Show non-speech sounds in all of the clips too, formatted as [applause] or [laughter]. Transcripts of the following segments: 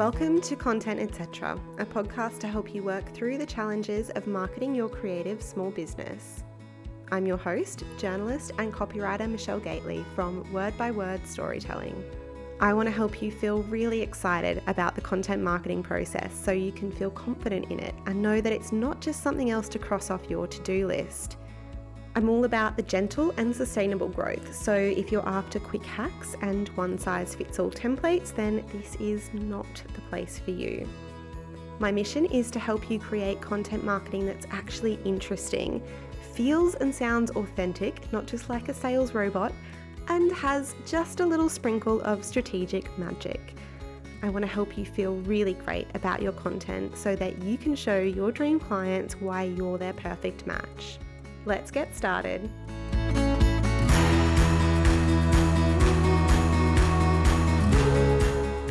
Welcome to Content Etc., a podcast to help you work through the challenges of marketing your creative small business. I'm your host, journalist, and copywriter Michelle Gately from Word by Word Storytelling. I want to help you feel really excited about the content marketing process so you can feel confident in it and know that it's not just something else to cross off your to do list. I'm all about the gentle and sustainable growth. So, if you're after quick hacks and one size fits all templates, then this is not the place for you. My mission is to help you create content marketing that's actually interesting, feels and sounds authentic, not just like a sales robot, and has just a little sprinkle of strategic magic. I want to help you feel really great about your content so that you can show your dream clients why you're their perfect match. Let's get started.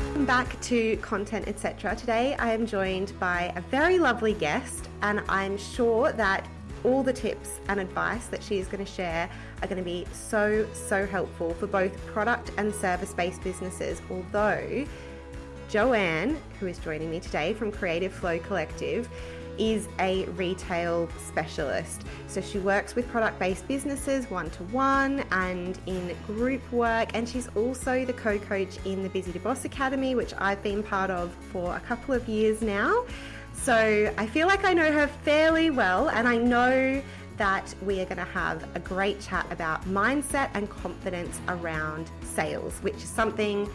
Welcome back to Content Etc. Today I am joined by a very lovely guest, and I'm sure that all the tips and advice that she is going to share are going to be so, so helpful for both product and service based businesses. Although, Joanne, who is joining me today from Creative Flow Collective, is a retail specialist. So she works with product based businesses one to one and in group work. And she's also the co coach in the Busy to Boss Academy, which I've been part of for a couple of years now. So I feel like I know her fairly well, and I know that we are going to have a great chat about mindset and confidence around sales, which is something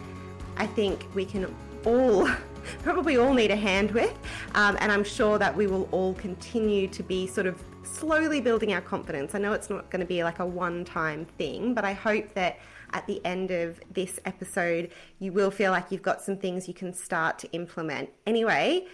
I think we can all [laughs] probably all need a hand with. Um, and I'm sure that we will all continue to be sort of slowly building our confidence. I know it's not going to be like a one time thing, but I hope that at the end of this episode, you will feel like you've got some things you can start to implement. Anyway,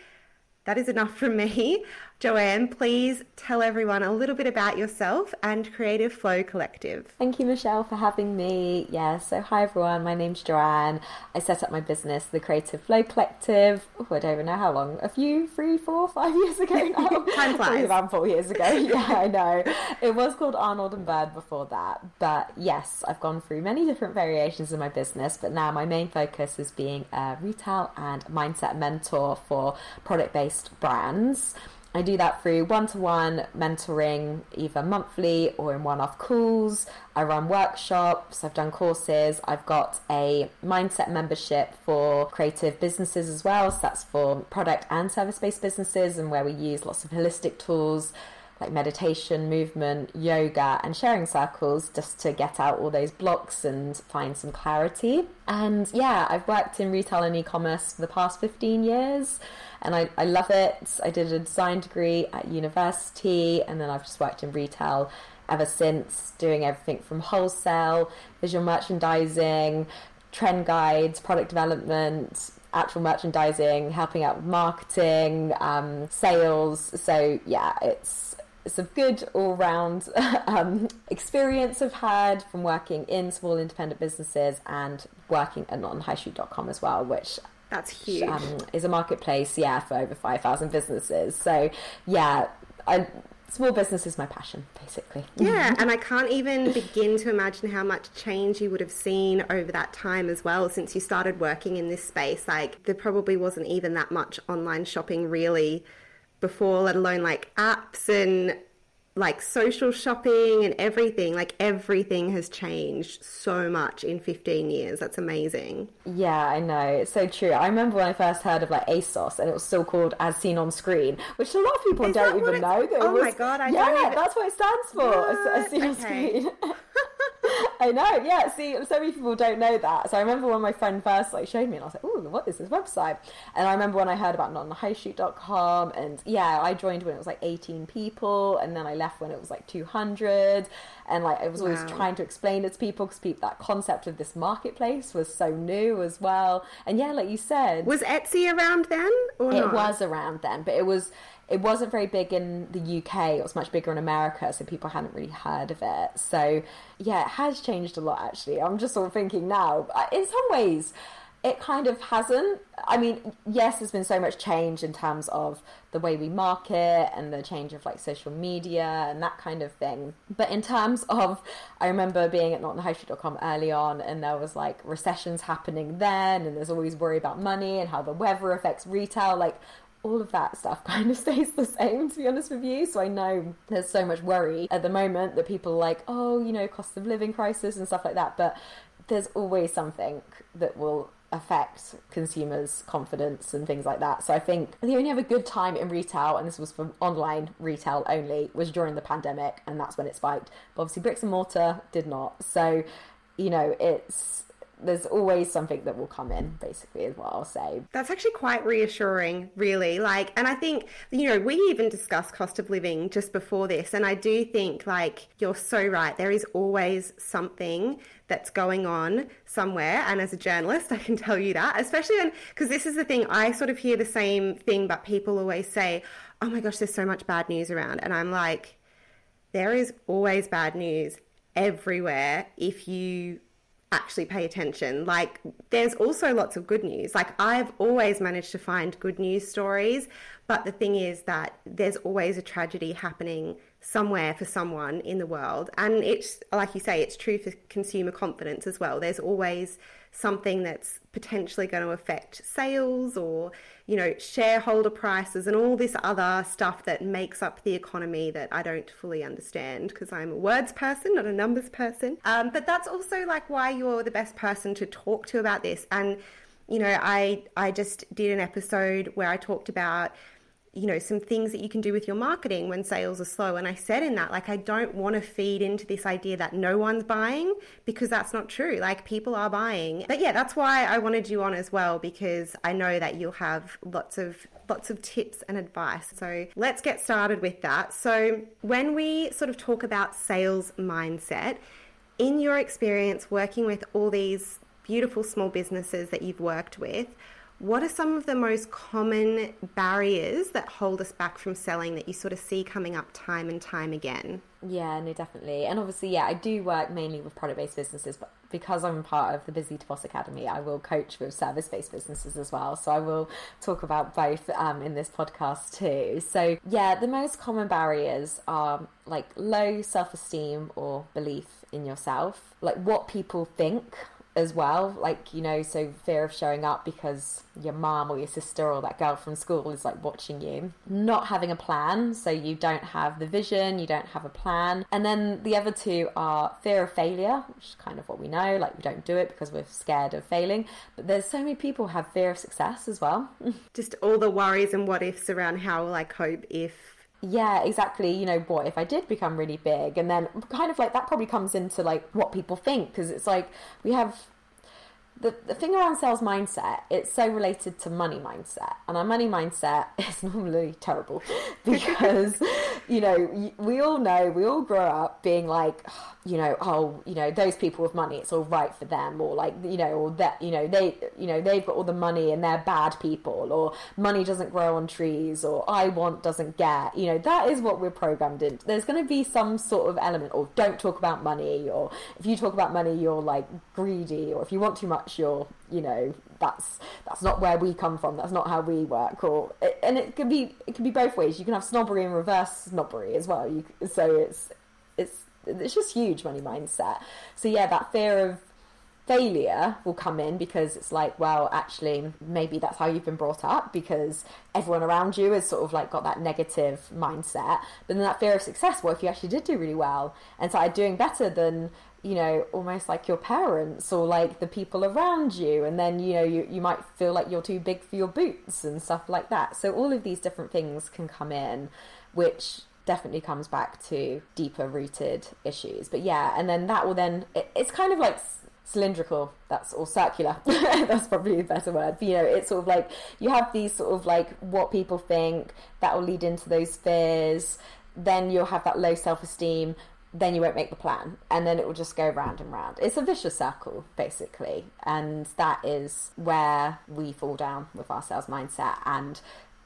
that is enough from me. Joanne, please tell everyone a little bit about yourself and Creative Flow Collective. Thank you, Michelle, for having me. Yeah, so hi everyone, my name's Joanne. I set up my business, the Creative Flow Collective. Oh, I don't even know how long, a few, three, four, five years ago [laughs] now. Time flies. About four years ago. [laughs] Yeah, I know. It was called Arnold and Bird before that. But yes, I've gone through many different variations in my business, but now my main focus is being a retail and mindset mentor for product based brands. I do that through one to one mentoring, either monthly or in one off calls. I run workshops, I've done courses, I've got a mindset membership for creative businesses as well. So that's for product and service based businesses, and where we use lots of holistic tools like meditation, movement, yoga, and sharing circles just to get out all those blocks and find some clarity. And yeah, I've worked in retail and e commerce for the past 15 years and I, I love it. I did a design degree at university and then I've just worked in retail ever since, doing everything from wholesale, visual merchandising, trend guides, product development, actual merchandising, helping out with marketing, um, sales. So yeah, it's it's a good all round [laughs] um, experience I've had from working in small independent businesses and working at notonhighstreet.com as well, which that's huge. Um, is a marketplace, yeah, for over 5,000 businesses. So, yeah, I, small business is my passion, basically. Yeah, and I can't even begin to imagine how much change you would have seen over that time as well since you started working in this space. Like, there probably wasn't even that much online shopping really before, let alone like apps and like social shopping and everything. Like everything has changed so much in 15 years. That's amazing. Yeah, I know. It's so true. I remember when I first heard of like ASOS and it was still called As Seen on Screen, which a lot of people Is don't even know. That oh was, my God, I Yeah, even... that's what it stands for. As, as Seen okay. on [laughs] Screen. [laughs] I know, yeah. See, so many people don't know that. So I remember when my friend first like showed me, and I was like, "Oh, what is this website?" And I remember when I heard about notOnTheHighStreet.com, and yeah, I joined when it was like 18 people, and then I left when it was like 200, and like I was always wow. trying to explain it to people because that concept of this marketplace was so new as well. And yeah, like you said, was Etsy around then? Or it not? was around then, but it was it wasn't very big in the UK. It was much bigger in America, so people hadn't really heard of it. So yeah, it has changed a lot actually. I'm just sort of thinking now. In some ways, it kind of hasn't. I mean, yes, there's been so much change in terms of the way we market and the change of like social media and that kind of thing. But in terms of, I remember being at notonthehighstreet.com early on and there was like recessions happening then and there's always worry about money and how the weather affects retail. Like all of that stuff [laughs] kind of stays the same, to be honest with you. So I know there's so much worry at the moment that people are like, oh, you know, cost of living crisis and stuff like that. But there's always something that will affect consumers' confidence and things like that. So I think the only ever good time in retail, and this was for online retail only, was during the pandemic, and that's when it spiked. But obviously, bricks and mortar did not. So, you know, it's there's always something that will come in basically is what i'll say. That's actually quite reassuring really. Like and i think you know we even discussed cost of living just before this and i do think like you're so right. There is always something that's going on somewhere and as a journalist i can tell you that especially because this is the thing i sort of hear the same thing but people always say oh my gosh there's so much bad news around and i'm like there is always bad news everywhere if you actually pay attention. Like, there's also lots of good news. Like, I've always managed to find good news stories, but the thing is that there's always a tragedy happening somewhere for someone in the world. And it's, like you say, it's true for consumer confidence as well. There's always something that's potentially going to affect sales or you know shareholder prices and all this other stuff that makes up the economy that I don't fully understand because I'm a words person not a numbers person. Um, but that's also like why you're the best person to talk to about this. And you know I I just did an episode where I talked about you know, some things that you can do with your marketing when sales are slow. And I said in that, like, I don't want to feed into this idea that no one's buying because that's not true. Like, people are buying. But yeah, that's why I wanted you on as well because I know that you'll have lots of lots of tips and advice. So let's get started with that. So when we sort of talk about sales mindset, in your experience working with all these beautiful small businesses that you've worked with, what are some of the most common barriers that hold us back from selling that you sort of see coming up time and time again? Yeah, no, definitely. And obviously, yeah, I do work mainly with product based businesses, but because I'm part of the Busy to Boss Academy, I will coach with service based businesses as well. So I will talk about both um, in this podcast too. So, yeah, the most common barriers are like low self esteem or belief in yourself, like what people think as well. Like, you know, so fear of showing up because your mom or your sister or that girl from school is like watching you. Not having a plan, so you don't have the vision, you don't have a plan. And then the other two are fear of failure, which is kind of what we know, like we don't do it because we're scared of failing. But there's so many people have fear of success as well. [laughs] Just all the worries and what ifs around how will I cope if yeah, exactly. You know, what if I did become really big? And then kind of like that probably comes into like what people think because it's like we have the, the thing around sales mindset, it's so related to money mindset. And our money mindset [laughs] is normally terrible [laughs] because, [laughs] you know, we all know, we all grow up being like, oh, you know, oh, you know, those people with money, it's all right for them, or like, you know, or that, you know, they, you know, they've got all the money and they're bad people, or money doesn't grow on trees, or I want doesn't get, you know, that is what we're programmed in. There's going to be some sort of element, or don't talk about money, or if you talk about money, you're like greedy, or if you want too much, you're, you know, that's that's not where we come from. That's not how we work. Or and it can be it can be both ways. You can have snobbery and reverse snobbery as well. You so it's it's just huge money mindset. So yeah, that fear of failure will come in because it's like, well, actually, maybe that's how you've been brought up because everyone around you has sort of like got that negative mindset. But then that fear of success, what if you actually did do really well and started doing better than you know, almost like your parents or like the people around you. And then, you know, you, you might feel like you're too big for your boots and stuff like that. So all of these different things can come in, which definitely comes back to deeper rooted issues. But yeah, and then that will then, it, it's kind of like cylindrical. That's or circular. [laughs] That's probably a better word. But, you know it's sort of like you have these sort of like what people think that will lead into those fears. Then you'll have that low self-esteem. Then you won't make the plan. And then it will just go round and round. It's a vicious circle basically. And that is where we fall down with our sales mindset. And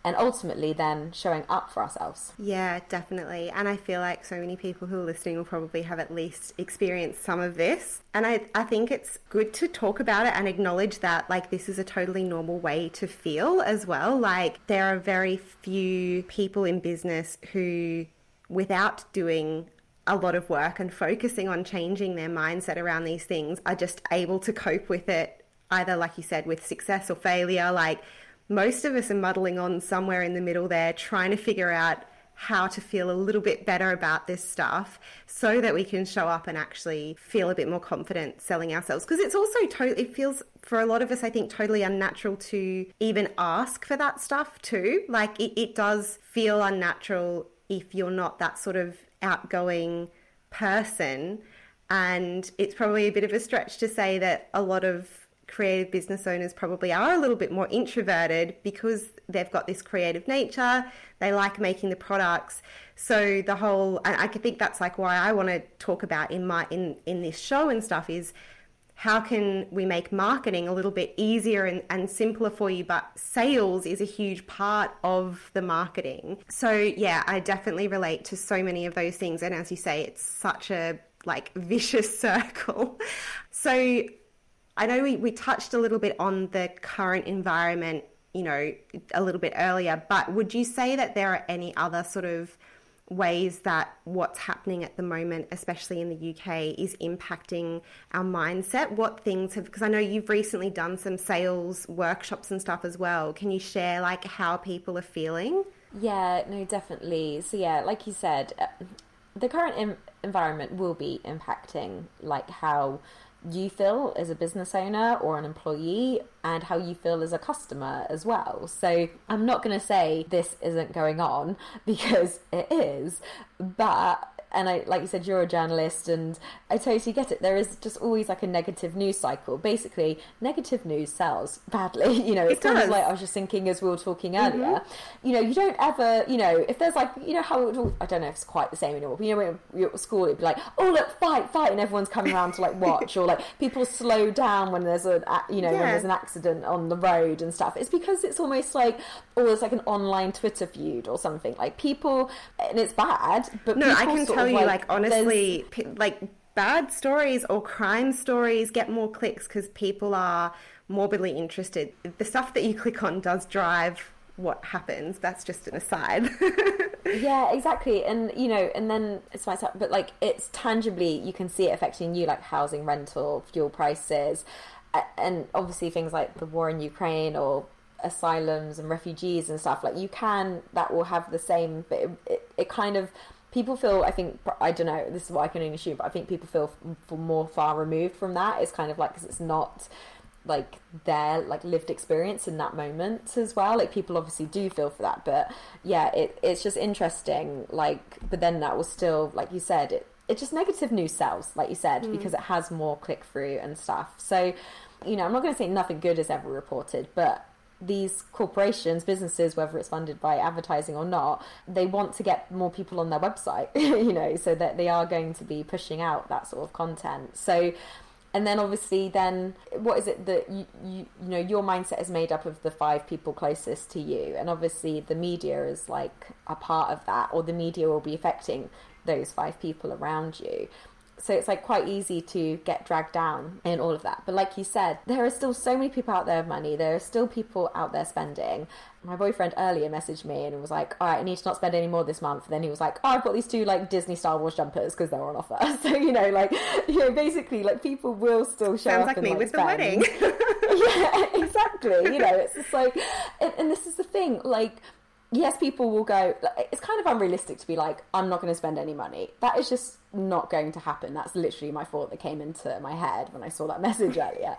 and ultimately then showing up for ourselves. Yeah, definitely. And I feel like so many people who are listening will probably have at least experienced some of this. And I, I think it's good to talk about it and acknowledge that, like, this is a totally normal way to feel as well. Like, there are very few people in business who, without doing a lot of work and focusing on changing their mindset around these things, are just able to cope with it, either, like you said, with success or failure. Like, most of us are muddling on somewhere in the middle there, trying to figure out how to feel a little bit better about this stuff so that we can show up and actually feel a bit more confident selling ourselves. Because it's also totally it feels for a lot of us i think totally unnatural to even ask for that stuff too. Like it, it does feel unnatural if you're not that sort of outgoing person. And it's probably a bit of a stretch to say that a lot of creative business owners probably are a little bit more introverted because they've got this creative nature. They like making the products. So the whole, I think that's like why I want to talk about in my in in this show and stuff is how can we make marketing a little bit easier and, and simpler for you but sales is a huge part of the marketing so yeah i definitely relate to so many of those things and as you say it's such a like vicious [laughs] circle so I know we, we touched a little bit on the current environment, you know, a little bit earlier, but would you say that there are any other sort of ways that what's happening at the moment, especially in the UK, is impacting our mindset? What things have, because I know you've recently done some sales workshops and stuff as well. Can you share like how people are feeling? Yeah, no, definitely. So, yeah, like you said, uh, the current environment will be impacting like how you feel as a business owner or an employee and how you feel as a customer as well. So I'm not going to say this isn't going on [laughs] because it is, but and I, like you said, you're a journalist, and I totally get it. There is just always like a negative news cycle. Basically, negative news sells badly. [laughs] You know, it's it kind does. of like I was just thinking as we were talking mm-hmm. earlier. You know, you don't ever, you know, if there's like, you know, how it, I don't know if it's quite the same anymore. But you know, when you're at school, it'd be like, oh look, fight, fight, and everyone's coming around to like watch, or like people slow down when there's a, you know, yeah. when there's an accident on the road and stuff. It's because it's almost like, oh, it's like an online Twitter feud or something. Like people, and it's bad, but no, I can tell you, like, like honestly, p- like bad stories or crime stories get more clicks because people are morbidly interested. The stuff that you click on does drive what happens. That's just an aside. [laughs] yeah, exactly. And you know, and then it's my but like it's tangibly you can see it affecting you, like housing, rental, fuel prices, and obviously things like the war in Ukraine or asylums and refugees and stuff. Like you can that will have the same, but it, it, it kind of people feel i think i don't know this is what i can only assume but i think people feel f- more far removed from that. It's kind of like because it's not like their like lived experience in that moment as well. Like people obviously do feel for that but yeah it, it's just interesting like but then that was still like you said it, it just negative news sells like you said mm. because it has more click through and stuff. So you know i'm not going to say nothing good is ever reported but these corporations, businesses, whether it's funded by advertising or not, they want to get more people on their website, [laughs] you know, so that they are going to be pushing out that sort of content. So, and then obviously, then what is it that you, you, you know, your mindset is made up of the five people closest to you, and obviously the media is like a part of that, or the media will be affecting those five people around you so it's like quite easy to get dragged down in all of that. But like you said, there are still so many people out there with money. There are still people out there spending. My boyfriend earlier messaged me and was like, "All right, I need to not spend any more this month." And then he was like, "Oh, I've got these two like Disney Star Wars jumpers because they're on offer." [laughs] So you know, like you know, basically, like people will still show Sounds up like and, me like, with spend. the wedding. [laughs] yeah, exactly. You know, it's just like, and, and this is the thing, like yes, people will go. It's kind of unrealistic to be like, I'm not going to spend any money. That is just not going to happen. That's literally my thought that came into my head when I saw that [laughs] message earlier.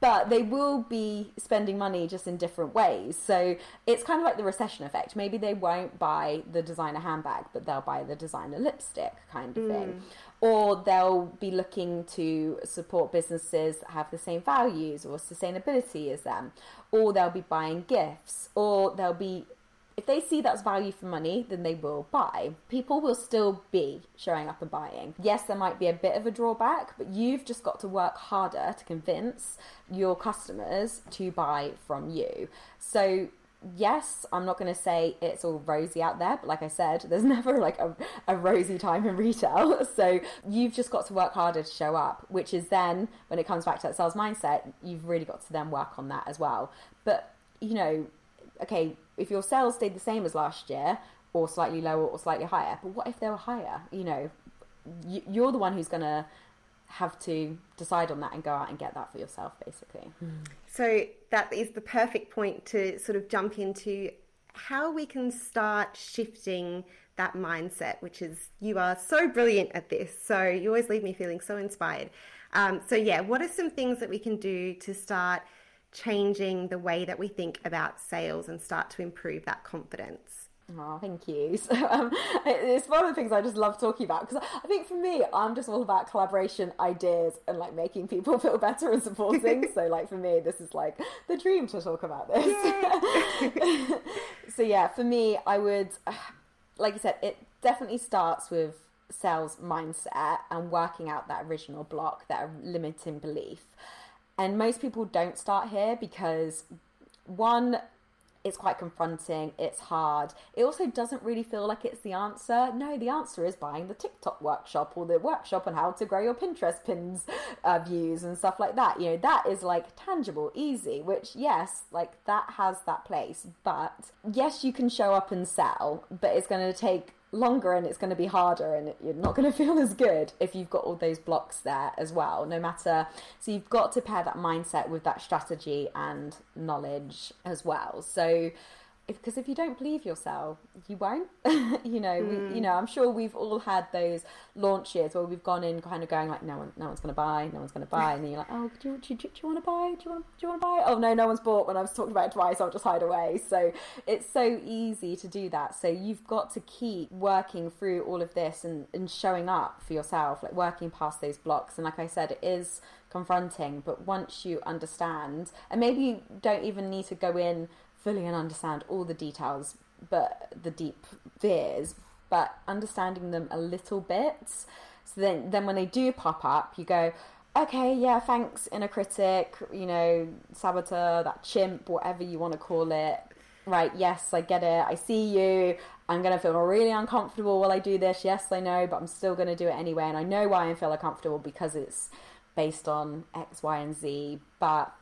But they will be spending money just in different ways. So it's kind of like the recession effect. Maybe they won't buy the designer handbag, but they'll buy the designer lipstick kind of mm. thing. Or they'll be looking to support businesses that have the same values or sustainability as them. Or they'll be buying gifts. Or they'll be if they see that's value for money, then they will buy. People will still be showing up and buying. Yes, there might be a bit of a drawback, but you've just got to work harder to convince your customers to buy from you. So yes, I'm not going to say it's all rosy out there, but like I said, [laughs] there's never like a, a rosy time in retail. [laughs] So you've just got to work harder to show up, which is then when it comes back to that sales mindset, you've really got to then work on that as well. But, you know, okay, if your sales stayed the same as last year or slightly lower or slightly higher, but what if they were higher? You know, you're the one who's going to have to decide on that and go out and get that for yourself, basically. So that is the perfect point to sort of jump into how we can start shifting that mindset, which is you are so brilliant at this. So you always leave me feeling so inspired. Um, so, yeah, what are some things that we can do to start changing the way that we think about sales and start to improve that confidence? Oh, thank you. [laughs] So, um, it's one of the things I just love talking about because I think for me, I'm just all about collaboration, ideas, and like making people [laughs] feel better and supporting. [laughs] so, like for me, this is like the dream to talk about this. so, yeah, for me, I would, like I said, it definitely starts with sales mindset and working out that original block, that limiting belief. And most people don't start here because one, it's quite confronting, it's hard. It also doesn't really feel like it's the answer. No, the answer is buying the TikTok workshop or the workshop on how to grow your Pinterest pins uh, views and stuff like that. You know, that is like tangible, easy, which, yes, like that has that place. But yes, you can show up and sell, but it's going to take longer and it's going to be harder and you're not going [laughs] to feel as good if you've got all those blocks there as well no matter so you've got to pair that mindset with that strategy and knowledge as well. So because if you don't believe yourself, you won't. [laughs] you know, mm. we, you hmm. know. I'm sure we've all had those launches where we've gone in, kind of going like, no one, no one's going to buy, no one's going to buy, and then you're like, oh, do you, do, you, do you want to buy? Do you want, do you want to buy? Oh no, no one's bought. When I was talking about it twice, I'll just hide away. So it's so easy to do that. So you've got to keep working through all of this and, and showing up for yourself, like working past those blocks. And like I said, it is confronting, but once you understand, and maybe you don't even need to go in fully and understand all the details, but the deep fears, but understanding them a little bit. So then, then when they do pop up, you go, okay, yeah, thanks, inner critic, you know, saboteur, that chimp, whatever you want to call it. Right, yes, I get it. I see you. I'm going to feel really uncomfortable while I do this. Yes, I know, but I'm still going to do it anyway. And I know why I feel uncomfortable because it's based on X, Y, and Z. But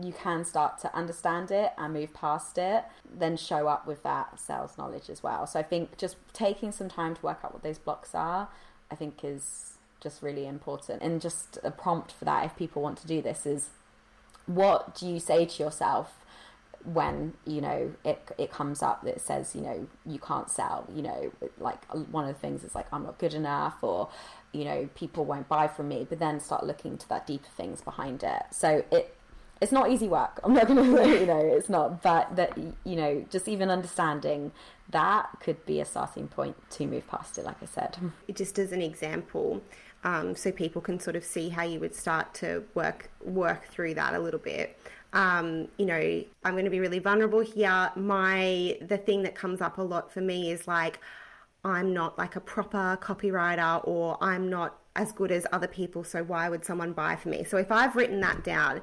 you can start to understand it and move past it, then show up with that sales knowledge as well. So I think just taking some time to work out what those blocks are, I think is just really important. And just a prompt for that, if people want to do this, is what do you say to yourself when you know it it comes up that says you know you can't sell you know like one of the things is like I'm not good enough or you know people won't buy from me but then start looking to that deeper things behind it so it it's not easy work. I'm not going [laughs] to you know, it's not, but that, you know, just even understanding that could be a starting point to move past it, like I said. [laughs] Just as an example, um, so people can sort of see how you would start to work work through that a little bit. Um, you know, I'm going to be really vulnerable here. My the thing that comes up a lot for me is like, I'm not like a proper copywriter, or I'm not as good as other people. So why would someone buy for me? So if I've written that down,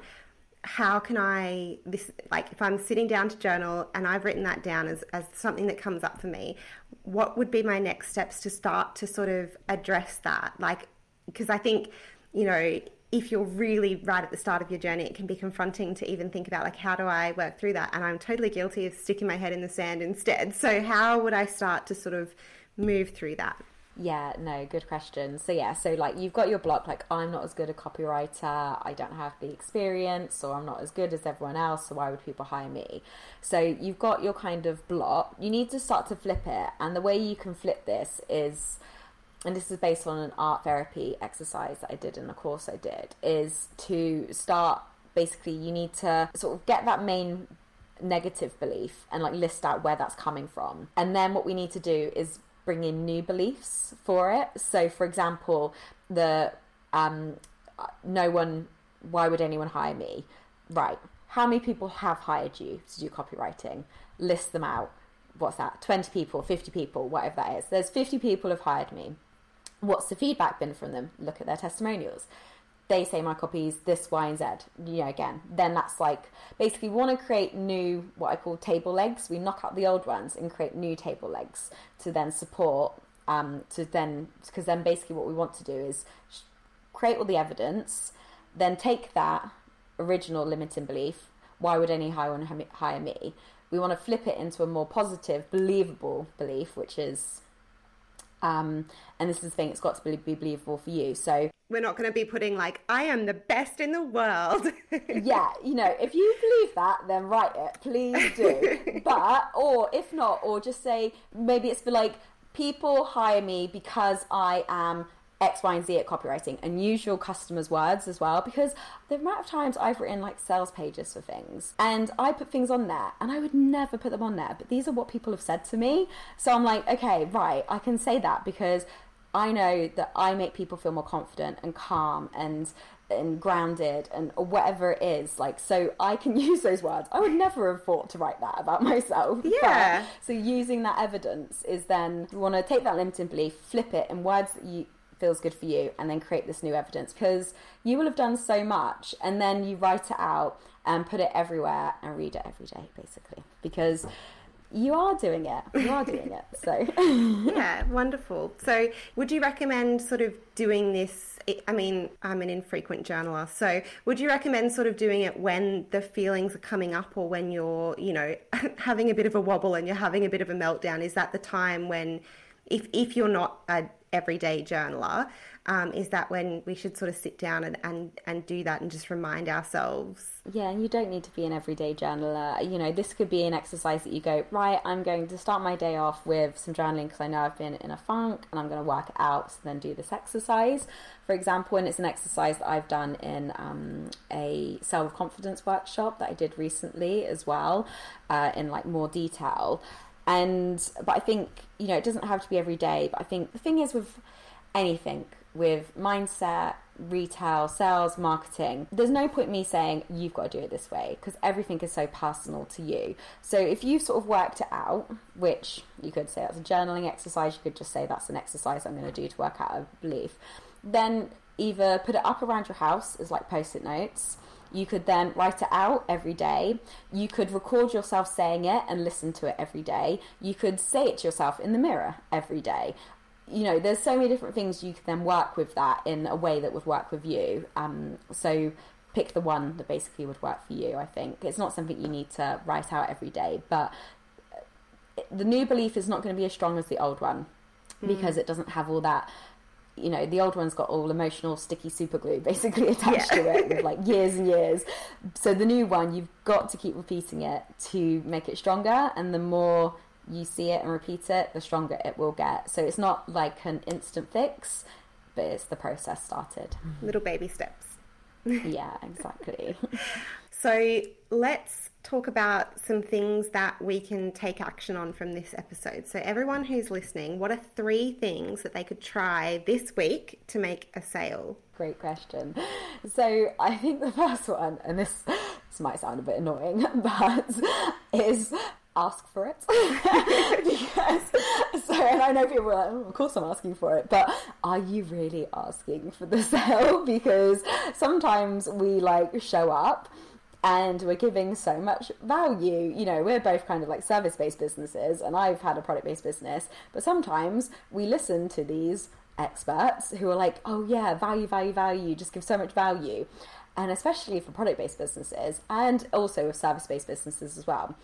how can I this like if I'm sitting down to journal and I've written that down as, as something that comes up for me, what would be my next steps to start to sort of address that? Like because I think, you know, if you're really right at the start of your journey, it can be confronting to even think about like how do I work through that? And I'm totally guilty of sticking my head in the sand instead. So how would I start to sort of move through that? Yeah, no, good question. So yeah, so like you've got your block, like I'm not as good a copywriter, I don't have the experience, or I'm not as good as everyone else, so why would people hire me? So you've got your kind of block. You need to start to flip it, and the way you can flip this is and this is based on an art therapy exercise that I did in a course I did, is to start basically you need to sort of get that main negative belief and like list out where that's coming from. And then what we need to do is bring in new beliefs for it. So, for example, the um, no one, why would anyone hire me? Right. How many people have hired you to do copywriting? List them out. What's that? 20 people, 50 people, whatever that is. There's 50 people have hired me. What's the feedback been from them? Look at their testimonials. They say my copy is this Y and Z. You know, again, then that's like basically want to create new what I call table legs. We knock out the old ones and create new table legs to then support. Um, to then because then basically what we want to do is create all the evidence, then take that original limiting belief. Why would any hire hire me? We want to flip it into a more positive, believable belief, which is um, and this is the thing, it's got to be, be believable for you. So we're not going to be putting like, I am the best in the world. [laughs] yeah, you know, if you believe that, then write it, please do. [laughs] but, or if not, or just say, maybe it's for like, people hire me because I am X, Y, and Z at copywriting and use your customers' words as well because the amount of times I've written like sales pages for things and I put things on there and I would never put them on there, but these are what people have said to me. So I'm like, okay, right, I can say that because I know that I make people feel more confident and calm and and grounded and whatever it is like so i can [laughs] use those words i would never have thought to write that about myself yeah but, so using that evidence is then you want to take that limiting belief flip it in words that you feels good for you and then create this new evidence because you will have done so much and then you write it out and put it everywhere and read it every day basically because you are doing it. You are doing it so. [laughs] Yeah wonderful. So would you recommend sort of doing this? I mean i'm an infrequent journaler so would you recommend sort of doing it when the feelings are coming up or when you're you know [laughs] having a bit of a wobble and you're having a bit of a meltdown? Is that the time when if if you're not a everyday journaler, um, is that when we should sort of sit down and, and, and do that and just remind ourselves. Yeah, and you don't need to be an everyday journaler. You know, this could be an exercise that you go, right, I'm going to start my day off with some journaling because I know I've been in a funk and I'm going to work it out, so then do this exercise. For example, and it's an exercise that I've done in um, a self confidence workshop that I did recently as well, uh, in like more detail and but I think you know it doesn't have to be every day. But I think the thing is with anything with mindset, retail, sales, marketing, there's no point me saying you've got to do it this way because everything is so personal to you. So if you've sort of worked it out, which you could say that's a journaling exercise, you could just say that's an exercise I'm going to do to work out a belief, then either put it up around your house as like post it notes you could then write it out every day. You could record yourself saying it and listen to it every day. You could say it to yourself in the mirror every day. You know, there's so many different things you could then work with that in a way that would work with you. Um, so pick the one that basically would work for you, I think. It's not something you need to write out every day, but the new belief is not going to be as strong as the old one mm. because it doesn't have all that you know, the old one's got all emotional sticky super glue basically attached yeah. to it with like years and years. So the new one, you've got to keep repeating it to make it stronger. And the more you see it and repeat it, the stronger it will get. So it's not like an instant fix, but it's the process started. Little baby steps. yeah, exactly. [laughs] so let's talk about some things that we can take action on from this episode. So, everyone who's listening, what are three things that they could try this week to make a sale? Great question. So, I think the first one, and this, this might sound a bit annoying, [laughs] but is ask for it [laughs] because so and I know people are like, oh, of course I'm asking for it, but are you really asking for the [laughs] sale? Because sometimes we like show up and we're giving so much value. You know, we're both kind of like service based businesses, and I've had a product based business, but sometimes we listen to these experts who are like, oh, yeah, value, value, value, just give so much value. And especially for product based businesses and also with service based businesses as well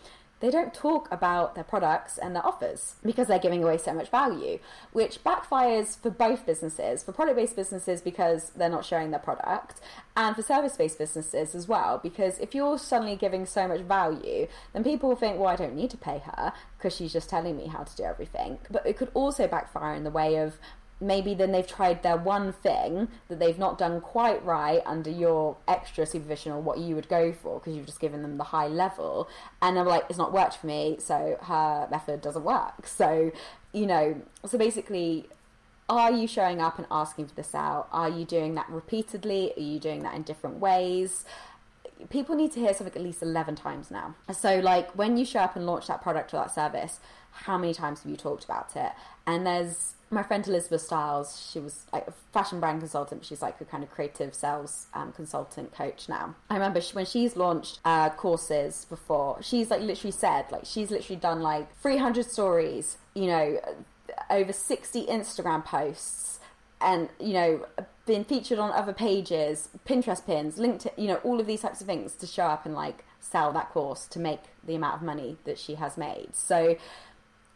they don't talk about their products and their offers because they're giving away so much value, which backfires for both businesses. For product based businesses, because they're not sharing their product, and for service based businesses as well, because if you're suddenly giving so much value, then people will think, well, I don't need to pay her because she's just telling me how to do everything. But it could also backfire in the way of maybe then they've tried their one thing that they've not done quite right under your extra supervision or what you would go for because you've just given them the high level. And they're like it's not worked for me so her method doesn't work. So you know so basically are you showing up and asking for this out? Are you doing that repeatedly? Are you doing that in different ways? People need to hear something at least 11 times now. So like when you show up and launch that product or that service how many times have you talked about it? And there's my friend Elizabeth Styles, she was a fashion brand consultant. She's like a kind of creative sales um, consultant coach now. I remember she, when she's launched uh, courses before, she's like literally said, like she's literally done like 300 stories, you know, over 60 Instagram posts and, you know, been featured on other pages, Pinterest pins, LinkedIn, you know, all of these types of things to show up and like sell that course to make the amount of money that she has made. So,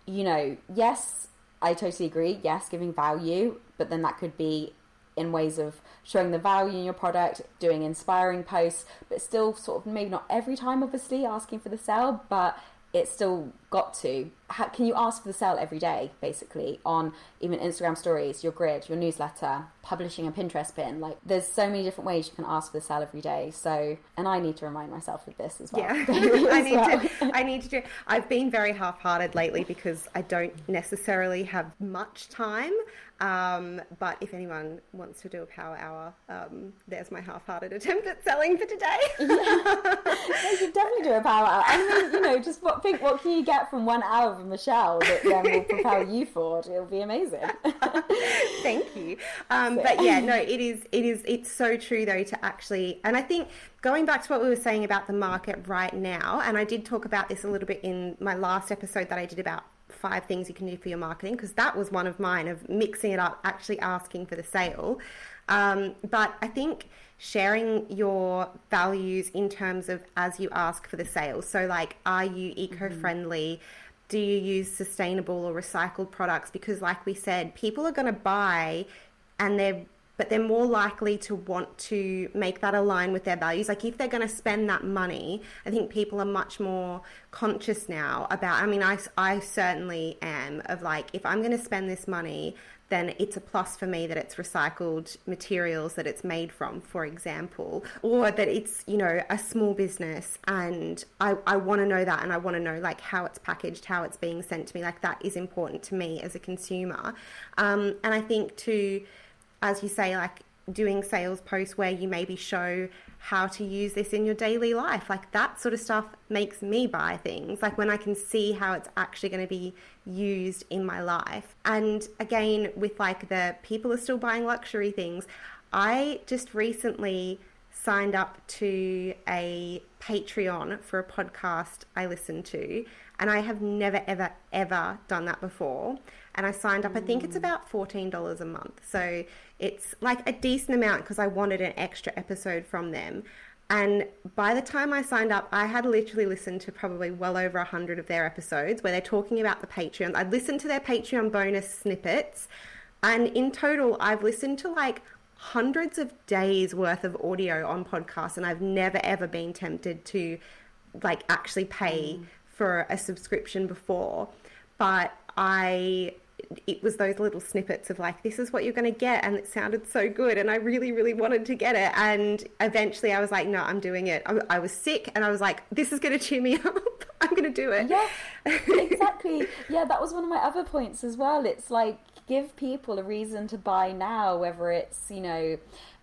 you know, yes, I totally agree. Yes, giving value, but then that could be in ways of showing the value in your product, doing inspiring posts, but still sort of maybe not every time, obviously, asking for the sale, but it's still got to. How, can you ask for the sale every day, basically, on even Instagram stories, your grid, your newsletter, publishing a Pinterest pin? Like, there's so many different ways you can ask for the sale every day. So, and I need to remind myself of this as well. Yeah, [laughs] [laughs] I need well. to. I need to do. I've been very half-hearted lately because I don't necessarily have much time. Um, but if anyone wants to do a power hour, um, there's my half-hearted attempt at selling for today. [laughs] yeah. You should definitely do a power hour. I mean, you know, just what think what can you get from one hour Michelle that then will [laughs] propel you forward? It'll be amazing. [laughs] Thank you. Um, but yeah, no, it is. It is. It's so true though to actually, and I think going back to what we were saying about the market right now, and I did talk about this a little bit in my last episode that I did about five things you can do for your marketing because that was one of mine of mixing it up, actually asking for the sale. Um, but I think sharing your values in terms of as you ask for the sale. So, like, are you eco friendly? Mm-hmm. Do you use sustainable or recycled products? Because, like we said, people are going to buy and they're but they're more likely to want to make that align with their values. Like if they're going to spend that money, I think people are much more conscious now about. I mean, I, I certainly am of like, if I'm going to spend this money, then it's a plus for me that it's recycled materials that it's made from, for example, or that it's, you know, a small business and I, I want to know that and I want to know like how it's packaged, how it's being sent to me. Like that is important to me as a consumer. Um, and I think to, as you say, like doing sales posts where you maybe show how to use this in your daily life. Like that sort of stuff makes me buy things. Like when I can see how it's actually going to be used in my life. And again, with like the people are still buying luxury things, I just recently signed up to a Patreon for a podcast I listen to. And I have never, ever, ever done that before. And I signed up, I think it's mm. about $14 a month. So it's like a decent amount because I wanted an extra episode from them. And by the time I signed up, I had literally listened to probably well over 100 of their episodes where they're talking about the Patreon. I'd listened to their Patreon bonus snippets. And in total, I've listened to like hundreds of days worth of audio on podcasts. And I've never, ever been tempted to like actually pay mm. for a subscription before. But I it was those little snippets of like this is what you're going to get and it sounded so good and i really really wanted to get it and eventually i was like no i'm doing it. I, I was sick and i was like this is going to cheer me [laughs] up. I'm going to do it. Yeah exactly. [laughs] Yeah that was one of my other points as well. It's like give people a reason to buy now whether it's you know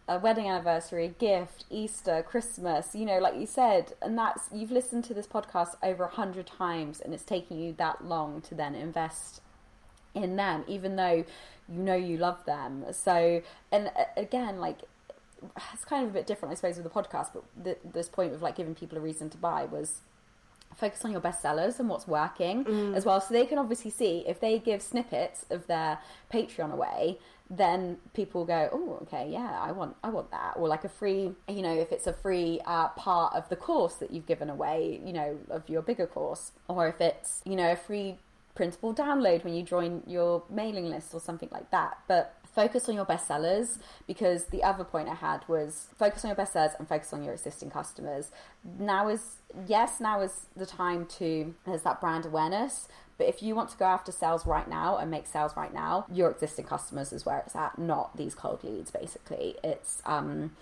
a wedding anniversary, a gift, Easter, Christmas, you know, like you said, and that's you've listened to this podcast over a hundred times and it's taking you that long to then invest in them, even though you know you love them. So, and uh, again, like it's kind of a bit different, I suppose, with the podcast. But the, this point of like giving people a reason to buy was focus on your bestsellers and what's working mm. as well, so they can obviously see if they give snippets of their Patreon away. Then people go, oh, okay, yeah, I want, I want that, or like a free, you know, if it's a free uh, part of the course that you've given away, you know, of your bigger course, or if it's, you know, a free printable download when you join your mailing list or something like that. But focus on your bestsellers because the other point I had was focus on your bestsellers and focus on your existing customers. Now is yes, now is the time to there's that brand awareness. But if you want to go after sales right now and make sales right now, your existing customers is where it's at, not these cold leads. Basically, it's um,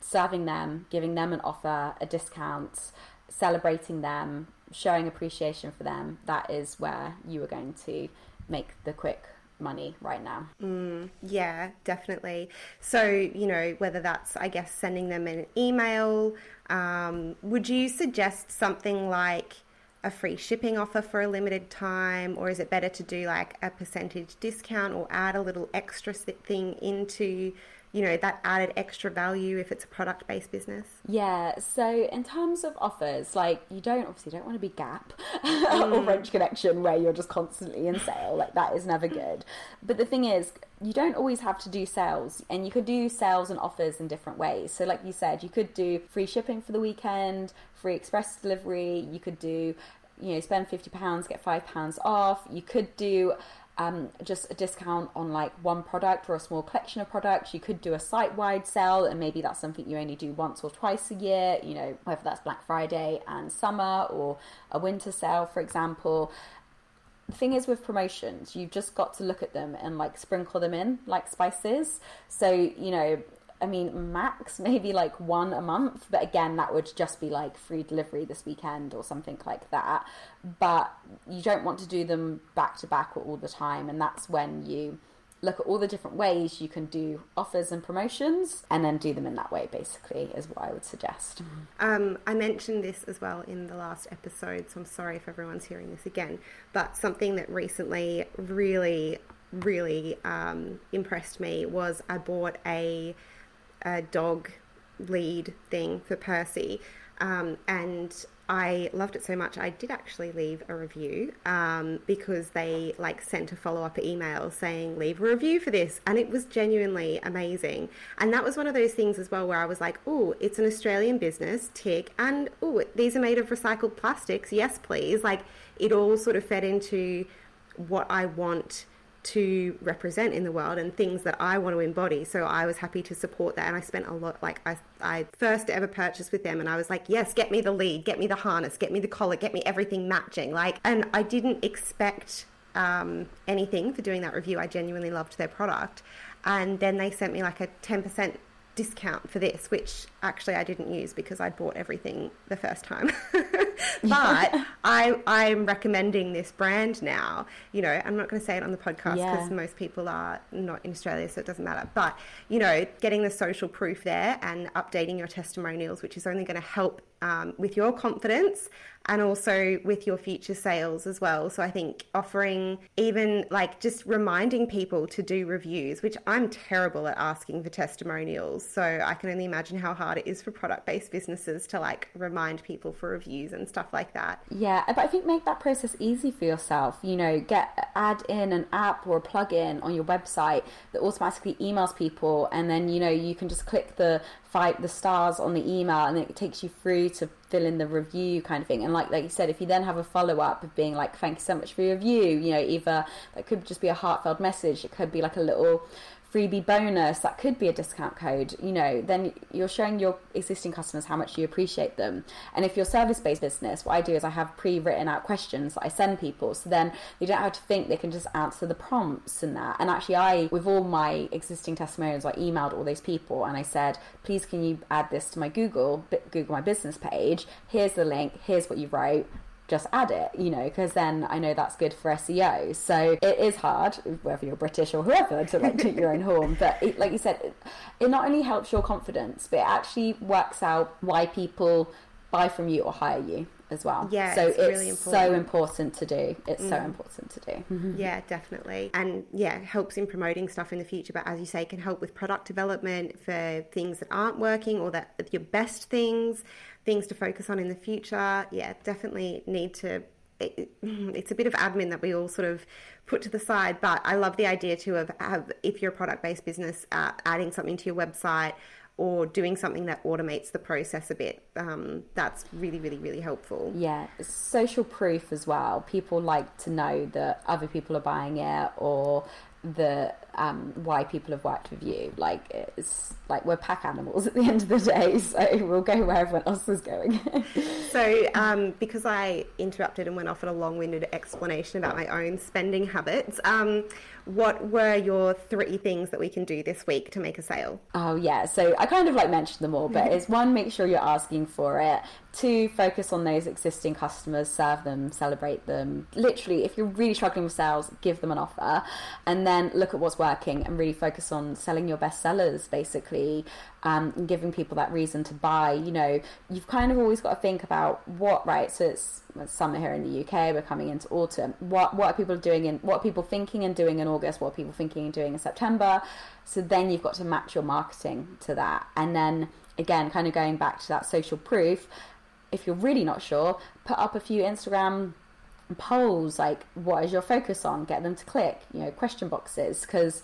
serving them, giving them an offer, a discount, celebrating them, showing appreciation for them, that is where you are going to make the quick money right now. Mm, yeah, definitely. So, you know, whether that's, I guess, sending them an email, um, would you suggest something like a free shipping offer for a limited time, or is it better to do like a percentage discount or add a little extra thing into you know that added extra value if it's a product based business? Yeah so in terms of offers like you don't obviously don't want to be gap [laughs] mm. or french connection where you're just constantly in sale like that is never good. But the thing is you don't always have to do sales and you could do sales and offers in different ways. So like you said you could do free shipping for the weekend free express delivery you could do you know spend 50 pounds get 5 pounds off you could do um, just a discount on like one product or a small collection of products. You could do a site wide sale, and maybe that's something you only do once or twice a year, you know, whether that's Black Friday and summer or a winter sale, for example. The thing is with promotions, you've just got to look at them and like sprinkle them in like spices. So, you know, I mean, max maybe like one a month, but again, that would just be like free delivery this weekend or something like that. But you don't want to do them back to back all the time, and that's when you look at all the different ways you can do offers and promotions and then do them in that way basically is what i would suggest um, i mentioned this as well in the last episode so i'm sorry if everyone's hearing this again but something that recently really really um, impressed me was i bought a a dog lead thing for Percy. Um, and I loved it so much. I did actually leave a review um, because they like sent a follow up email saying leave a review for this, and it was genuinely amazing. And that was one of those things as well where I was like, oh, it's an Australian business, tick, and oh, these are made of recycled plastics, yes, please. Like it all sort of fed into what I want to represent in the world and things that I want to embody. So I was happy to support that. And I spent a lot, like, I, I first ever purchased with them and I was like, yes, get me the lead, get me the harness, get me the collar, get me everything matching. Like, and I didn't expect um, anything for doing that review. I genuinely loved their product. And then they sent me like a 10% discount for this, which actually I didn't use because I bought everything the first time. [laughs] [laughs] but I I'm recommending this brand now. You know, I'm not going to say it on the podcast because yeah. most people are not in Australia, so it doesn't matter. But you know, getting the social proof there and updating your testimonials, which is only going to help um, with your confidence and also with your future sales as well. So I think offering even like just reminding people to do reviews, which I'm terrible at asking for testimonials. So I can only imagine how hard it is for product based businesses to like remind people for reviews and stuff like that. Yeah, but I think make that process easy for yourself. You know, get add in an app or a plugin on your website that automatically emails people and then you know you can just click the five the stars on the email and it takes you through to fill in the review kind of thing. And like like you said if you then have a follow-up of being like thank you so much for your review you know either that could just be a heartfelt message it could be like a little freebie bonus that could be a discount code you know then you're showing your existing customers how much you appreciate them. And if you're service-based business what i do is i have pre-written out questions that i send people. So then they don't have to think they can just answer the prompts and that. And actually i with all my existing testimonials i emailed all those people and i said please can you add this to my google google my business page? Here's the link. Here's what you wrote just add it, you know, because then I know that's good for SEO. So it is hard, whether you're British or whoever, to like toot your own horn. But it, like you said, it, it not only helps your confidence, but it actually works out why people buy from you or hire you as well. Yeah, so it's, it's really important. so important to do. It's mm. so important to do. Yeah, definitely. And yeah, helps in promoting stuff in the future. But as you say, can help with product development for things that aren't working or that your best things things to focus on in the future. Yeah, definitely need to. It, it's a bit of admin that we all sort of put to the side, but I love the idea too of have, if you're a product based business, uh, adding something to your website or doing something that automates the process a bit. Um, that's really, really, really helpful. Yeah, social proof as well. People like to know that other people are buying it or the um, why people have worked with you. Like it's like we're pack animals at the end of the day, [laughs] so we'll go where everyone else is going. [laughs] so um, because I interrupted and went off on a long-winded explanation about my own spending habits, um, what were your three things that we can do this week to make a sale? Oh yeah, so I kind of like mentioned them all, but [laughs] it's one, make sure you're asking for it. Two, focus on those existing customers, serve them, celebrate them. Literally, if you're really struggling with sales, give them an offer, and then look at what's working and really focus on selling your best sellers, basically, um, and giving people that reason to buy. You know, you've kind of always got to think about what, right? So it's, summer here in the UK. We're coming into autumn. What what are people doing in? What are people thinking and doing in August? What are people thinking and doing in September? So then you've got to match your marketing to that, and then again, kind of going back to that social proof. If you're really not sure, put up a few Instagram polls like what is your focus on? Get them to click you know question boxes. Because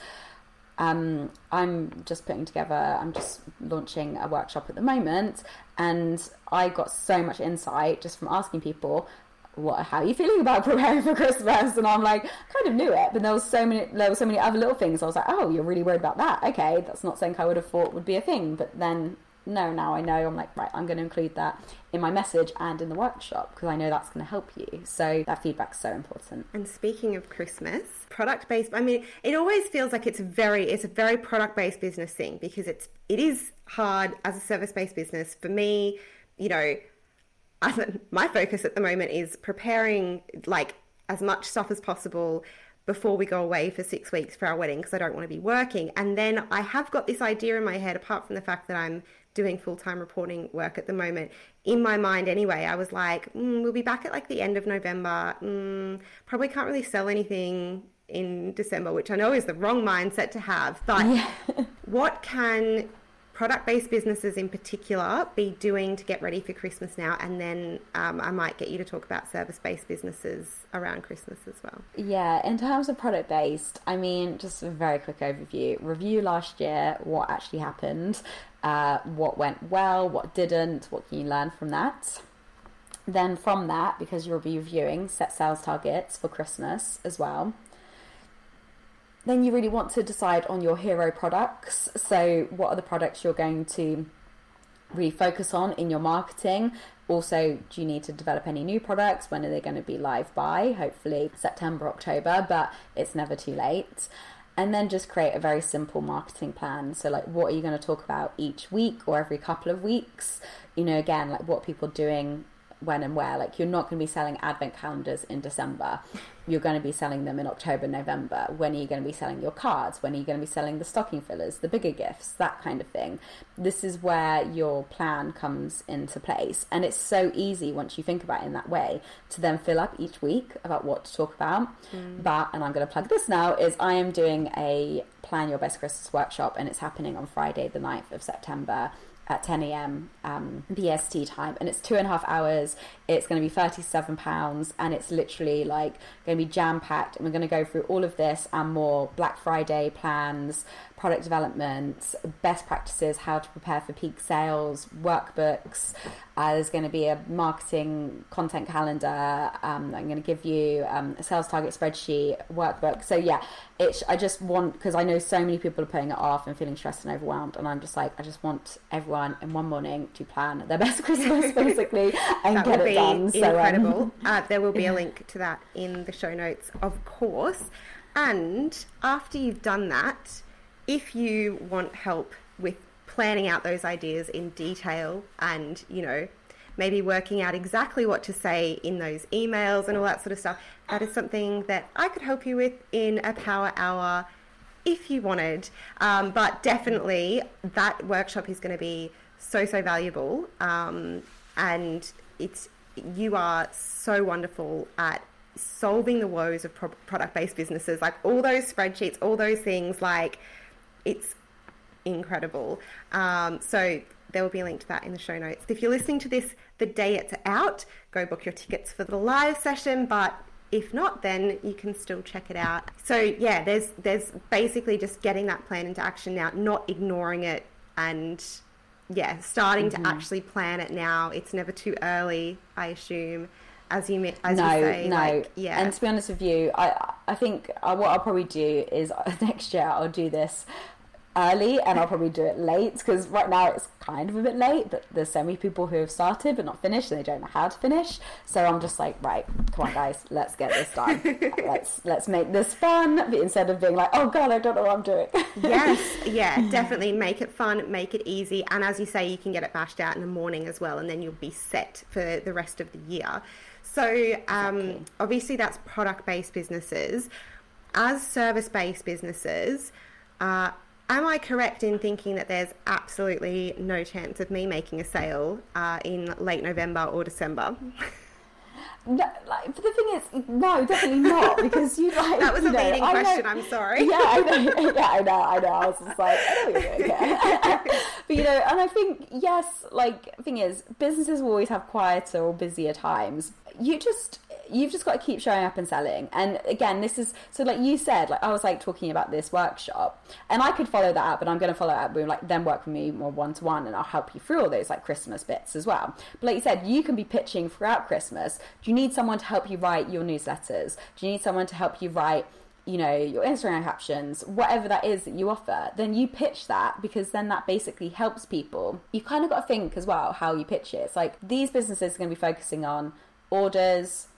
um, i'm just putting together i'm just launching a workshop at the moment and i got so much insight just from asking people what how are you feeling about [laughs] preparing for christmas? And i'm like kind of knew it but there was so many there were so many other little things. I was like oh you're really worried about that? Okay that's not something i would have thought would be a thing. But then no, now I know. I'm like, right, I'm going to include that in my message and in the workshop because I know that's going to help you. So that feedback's so important. And speaking of Christmas, product based. I mean, it always feels like it's very, it's a very product based business thing because it's it is hard as a service based business for me. You know, [laughs] my focus at the moment is preparing like as much stuff as possible before we go away for six weeks for our wedding because I don't want to be working. And then I have got this idea in my head, apart from the fact that I'm doing full time reporting work at the moment. In my mind, anyway, I was like, mm, we'll be back at like the end of November. Mm, probably can't really sell anything in December, which I know is the wrong mindset to have. But yeah. what can product based businesses in particular be doing to get ready for Christmas now? And then um, I might get you to talk about service based businesses around Christmas as well. Yeah, in terms of product based, I mean, just a very quick overview review last year, what actually happened, uh, what went well, what didn't, what can you learn from that. Then from that, because you're reviewing, set sales targets for Christmas as well then you really want to decide on your hero products. So, what are the products you're going to really focus on in your marketing? Also, do you need to develop any new products? When are they going to be live by? Hopefully, September, October, but it's never too late. And then just create a very simple marketing plan. So, like, what are you going to talk about each week or every couple of weeks? You know, again, like what people doing when and where. Like you're not going to be selling advent calendars in December. You're going to be selling them in October, November. When are you going to be selling your cards? When are you going to be selling the stocking fillers, the bigger gifts, that kind of thing? This is where your plan comes into place. And it's so easy once you think about it in that way to then fill up each week about what to talk about. Mm. But, and I'm going to plug this now, is I am doing a Plan Your Best Christmas workshop and it's happening on Friday, the 9th of September at 10 a.m. Um, BST time, and it's two and a half hours. It's going to be 37 pounds, and it's literally like going to be jam packed. And we're going to go through all of this and more Black Friday plans, product development, best practices, how to prepare for peak sales, workbooks. Uh, there's going to be a marketing content calendar. Um, I'm going to give you um, a sales target spreadsheet workbook. So yeah, it's. I just want because I know so many people are putting it off and feeling stressed and overwhelmed, and I'm just like, I just want everyone in one morning to plan their best [laughs] Christmas [laughs] basically and get it done. So, incredible. Um, uh, there will be a [laughs] link to that in the show notes, of course. And after you've done that, if you want help with planning out those ideas in detail and, you know, maybe working out exactly what to say in those emails and all that sort of stuff, that is something that I could help you with in a power hour if you wanted. Um, but definitely, that workshop is going to be so, so valuable. Um, and it's you are so wonderful at solving the woes of pro- product based businesses like all those spreadsheets all those things like it's incredible. Um, so there will be a link to that in the show notes. If you're listening to this the day it's out, go book your tickets for the live session. But if not, then you can still check it out. So yeah, there's there's basically just getting that plan into action now, not ignoring it, and yeah, starting mm-hmm. to actually plan it now. It's never too early, I assume as you as no, you say. No, like, yeah. And to be honest with you, I I think uh, what I'll probably do is [laughs] next year I'll do this early and I'll probably do it late because right now it's kind of a bit late, but there's so many people who have started but not finished and they don't know how to finish. So I'm just like, right, come on guys, let's get this done. [laughs] let's let's make this fun but instead of being like, oh god, I don't know what I'm doing. [laughs] yes, yeah, [laughs] definitely make it fun, make it easy, and as you say, you can get it bashed out in the morning as well, and then you'll be set for the rest of the year. So um, exactly. obviously that's product based businesses. as service based businesses, uh, am I correct in thinking that there's absolutely no chance of me making a sale uh, in late November or December? No, like, but the thing is, no, definitely not because you [laughs] like. that was a know, leading question. I'm sorry. Yeah, I know. [laughs] Yeah, I know. I know. I was just like, I know you're [laughs] but you know, and I think yes, like thing is, businesses will always have quieter or busier times. You just you've just got to keep showing up and selling. And again, this is so like you said, like I was like talking about this workshop, and I could follow that up, but I'm going to follow up with like then work with me more one to one, and I'll help you through all those like Christmas bits as well. But like you said, you can be pitching throughout Christmas. Do you need someone to help you write your newsletters? Do you need someone to help you write? you know, your Instagram captions, whatever that is that you offer, then you pitch that because then that basically helps people. You kind of got to think as well how you pitch it. It's like these businesses are going to be focusing on orders,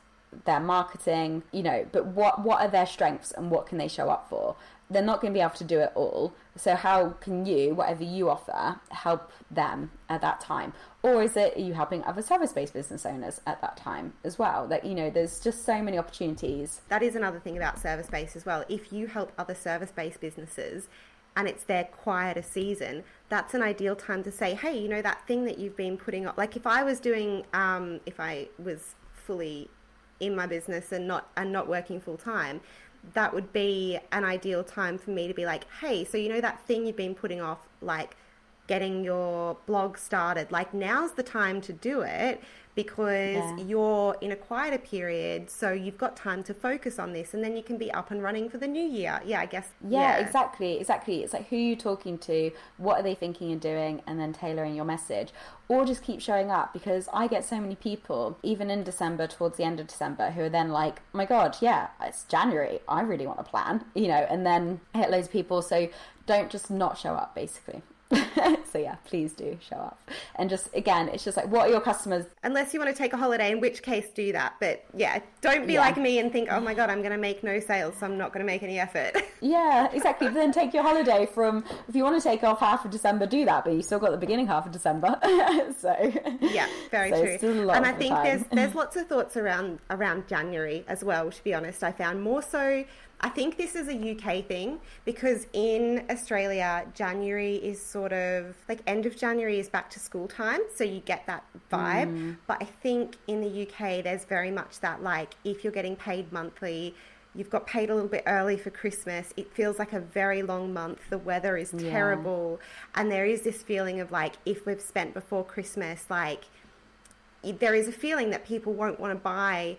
their marketing, you know, but what what are their strengths and what can they show up for? They're not going to be able to do it all. So how can you, whatever you offer, help them at that time? Or is it you helping other service-based business owners at that time as well? That you know, there's just so many opportunities. That is another thing about service-based as well. If you help other service-based businesses and it's their quieter season, that's an ideal time to say, hey, you know, that thing that you've been putting up. Like if I was doing, um, if I was fully in my business and not and not working full time, that would be an ideal time for me to be like, hey, so you know that thing you've been putting off, like getting your blog started, like now's the time to do it because yeah. you're in a quieter period, so you've got time to focus on this, and then you can be up and running for the new year. Yeah, I guess. Yeah, yeah, exactly, exactly. It's like who you're talking to, what are they thinking and doing, and then tailoring your message, or just keep showing up because I get so many people, even in December, towards the end of December, who are then like, oh my god, yeah, it's January, I really want to plan, you know, and then hit loads of people. So don't just not show up, basically. [laughs] so yeah, please do show up. And just again, it's just like what are your customers unless you want to take a holiday, in which case do that. But yeah, don't be yeah. like me and think, oh my god, I'm gonna make no sales, so I'm not gonna make any effort. [laughs] yeah, exactly. Then take your holiday from if you want to take off half of December, do that, but you still got the beginning half of December. [laughs] so Yeah, very so true. And I think there's there's [laughs] lots of thoughts around around January as well, to be honest. I found more so I think this is a UK thing because in Australia, January is sort of like end of January is back to school time. So you get that vibe. Mm. But I think in the UK, there's very much that like if you're getting paid monthly, you've got paid a little bit early for Christmas. It feels like a very long month. The weather is terrible. Yeah. And there is this feeling of like if we've spent before Christmas, like there is a feeling that people won't want to buy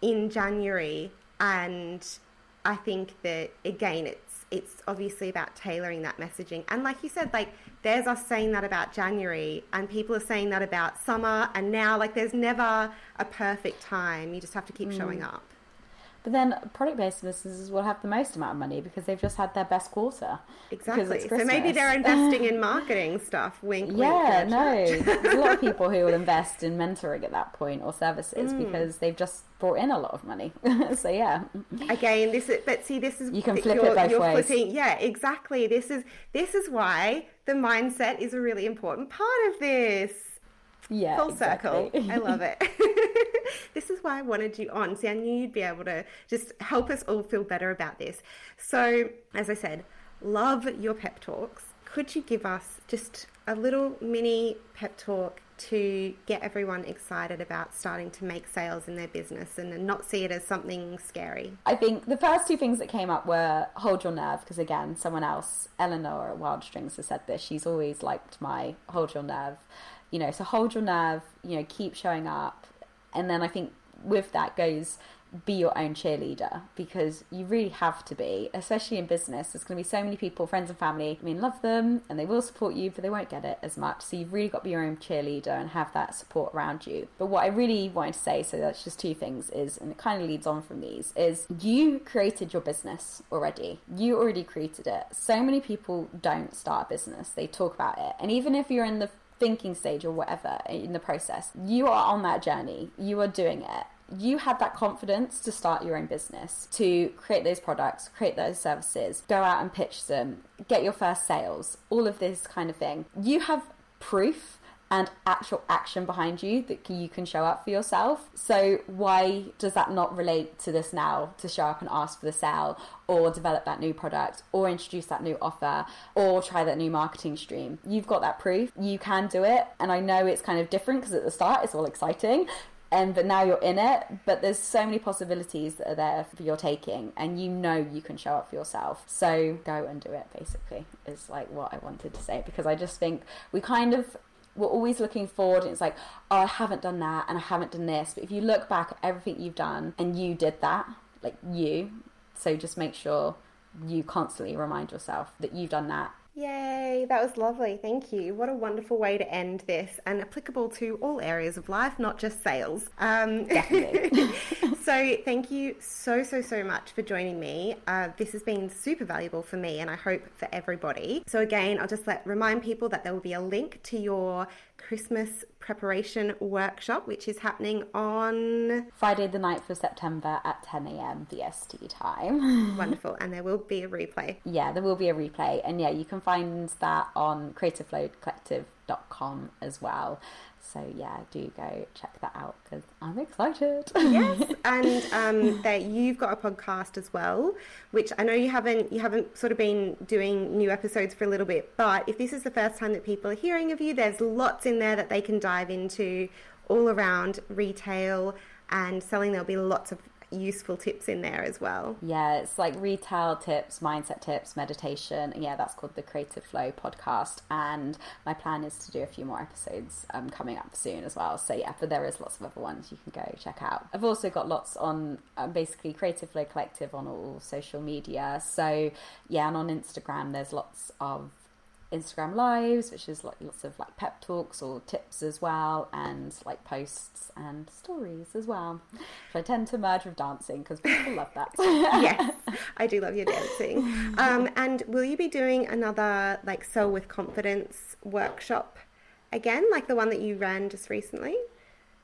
in January and I think that again, it's it's obviously about tailoring that messaging. And like you said, like there's us saying that about January, and people are saying that about summer, and now like there's never a perfect time. You just have to keep mm. showing up. But then product-based businesses will have the most amount of money because they've just had their best quarter. Exactly. So maybe they're investing [laughs] in marketing stuff. Wink. Yeah, wink, no. There's a lot of [laughs] people who will invest in mentoring at that point or services mm. because they've just brought in a lot of money. [laughs] so yeah. Again, this is but see, this is you can flip it both ways. Flipping, yeah, exactly. This is this is why the mindset is a really important part of this. Yeah, full exactly. circle. I love it. [laughs] this is why I wanted you on. See, I knew you'd be able to just help us all feel better about this. So, as I said, love your pep talks. Could you give us just a little mini pep talk to get everyone excited about starting to make sales in their business and not see it as something scary? I think the first two things that came up were hold your nerve, because again, someone else, Eleanor at Wild Strings, has said this. She's always liked my hold your nerve. You know, so hold your nerve, you know, keep showing up. And then I think with that goes be your own cheerleader because you really have to be, especially in business. There's going to be so many people, friends and family, I mean, love them and they will support you, but they won't get it as much. So you've really got to be your own cheerleader and have that support around you. But what I really wanted to say, so that's just two things, is, and it kind of leads on from these, is you created your business already. You already created it. So many people don't start a business, they talk about it. And even if you're in the thinking stage or whatever in the process, you are on that journey, you are doing it you had that confidence to start your own business, to create those products, create those services, go out and pitch them, get your first sales, all of this kind of thing. You have proof and actual action behind you that you can show up for yourself. So, why does that not relate to this now to show up and ask for the sale or develop that new product or introduce that new offer or try that new marketing stream? You've got that proof, you can do it. And I know it's kind of different because at the start it's all exciting, and but now you're in it but there's so many possibilities that are there for your taking and you know you can show up for yourself so go and do it basically is like what i wanted to say because i just think we kind of we're always looking forward and it's like oh i haven't done that and i haven't done this. But if you look back at everything you've done and you did that like you so just make sure you constantly remind yourself that you've done that Yay, that was lovely. Thank you. What a wonderful way to end this and applicable to all areas of life, not just sales. Um, Definitely. [laughs] [laughs] so, thank you so, so, so much for joining me. Uh, this has been super valuable for me and I hope for everybody. So, again, I'll just let remind people that there will be a link to your Christmas preparation workshop, which is happening on Friday, the 9th of September at 10 a.m. BST time. [laughs] Wonderful. And there will be a replay. Yeah, there will be a replay. And yeah, you can find that on creativeflowcollective.com as well. So yeah, do go check that out because I'm excited. yes, [laughs] and um, that you've got a podcast as well, which I know you haven't you haven't sort of been doing new episodes for a little bit, but if this is the first time that people are hearing of you, there's lots in there that they can dive into all around retail and selling. There'll be lots of useful tips in there as well. Yeah, it's like retail tips, mindset tips, meditation. Yeah, that's called the Creative Flow podcast. And my plan is to do a few more episodes um, coming up soon as well. So yeah, but there is lots of other ones you can go check out. I've also got lots on um, basically Creative Flow Collective on all social media. So yeah, and on Instagram, there's lots of Instagram lives, which is like lots of like pep talks or tips as well, and like posts and stories as well. Which I tend to merge with dancing because people love that. [laughs] yes, [laughs] I do love your dancing. Um, and will you be doing another like Sell with confidence workshop again, like the one that you ran just recently?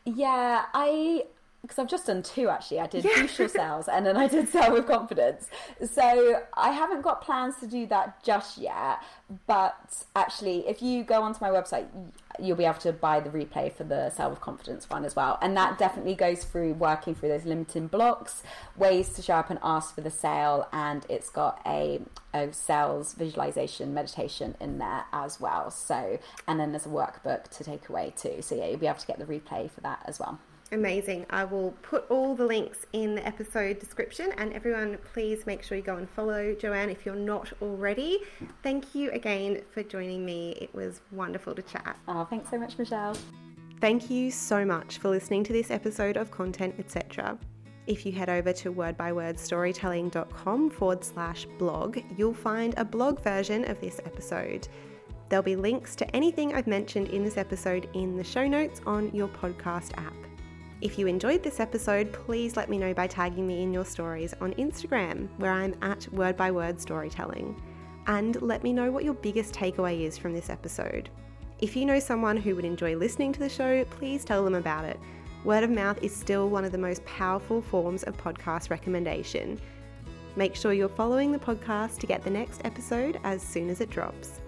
Yeah, I because I've just done two actually. I did yeah. crucial sales [laughs] and then I did sell with confidence. So I haven't got plans to do that just yet. But actually, if you go onto my website, you'll be able to buy the replay for the sell with confidence one as well. And that definitely goes through working through those limiting blocks, ways to show up and ask for the sale, and it's got a, a sales visualization meditation in there as well. So, and then there's a workbook to take away too. So yeah, you'll be able to get the replay for that as well. Amazing. I will put all the links in the episode description, and everyone, please make sure you go and follow Joanne if you're not already. Thank you again for joining me. It was wonderful to chat. Oh, thanks so much, Michelle. Thank you so much for listening to this episode of Content Etc. If you head over to wordbywordstorytelling.com forward slash blog, you'll find a blog version of this episode. There'll be links to anything I've mentioned in this episode in the show notes on your podcast app. If you enjoyed this episode, please let me know by tagging me in your stories on Instagram, where I'm at Word by Word Storytelling. And let me know what your biggest takeaway is from this episode. If you know someone who would enjoy listening to the show, please tell them about it. Word of mouth is still one of the most powerful forms of podcast recommendation. Make sure you're following the podcast to get the next episode as soon as it drops.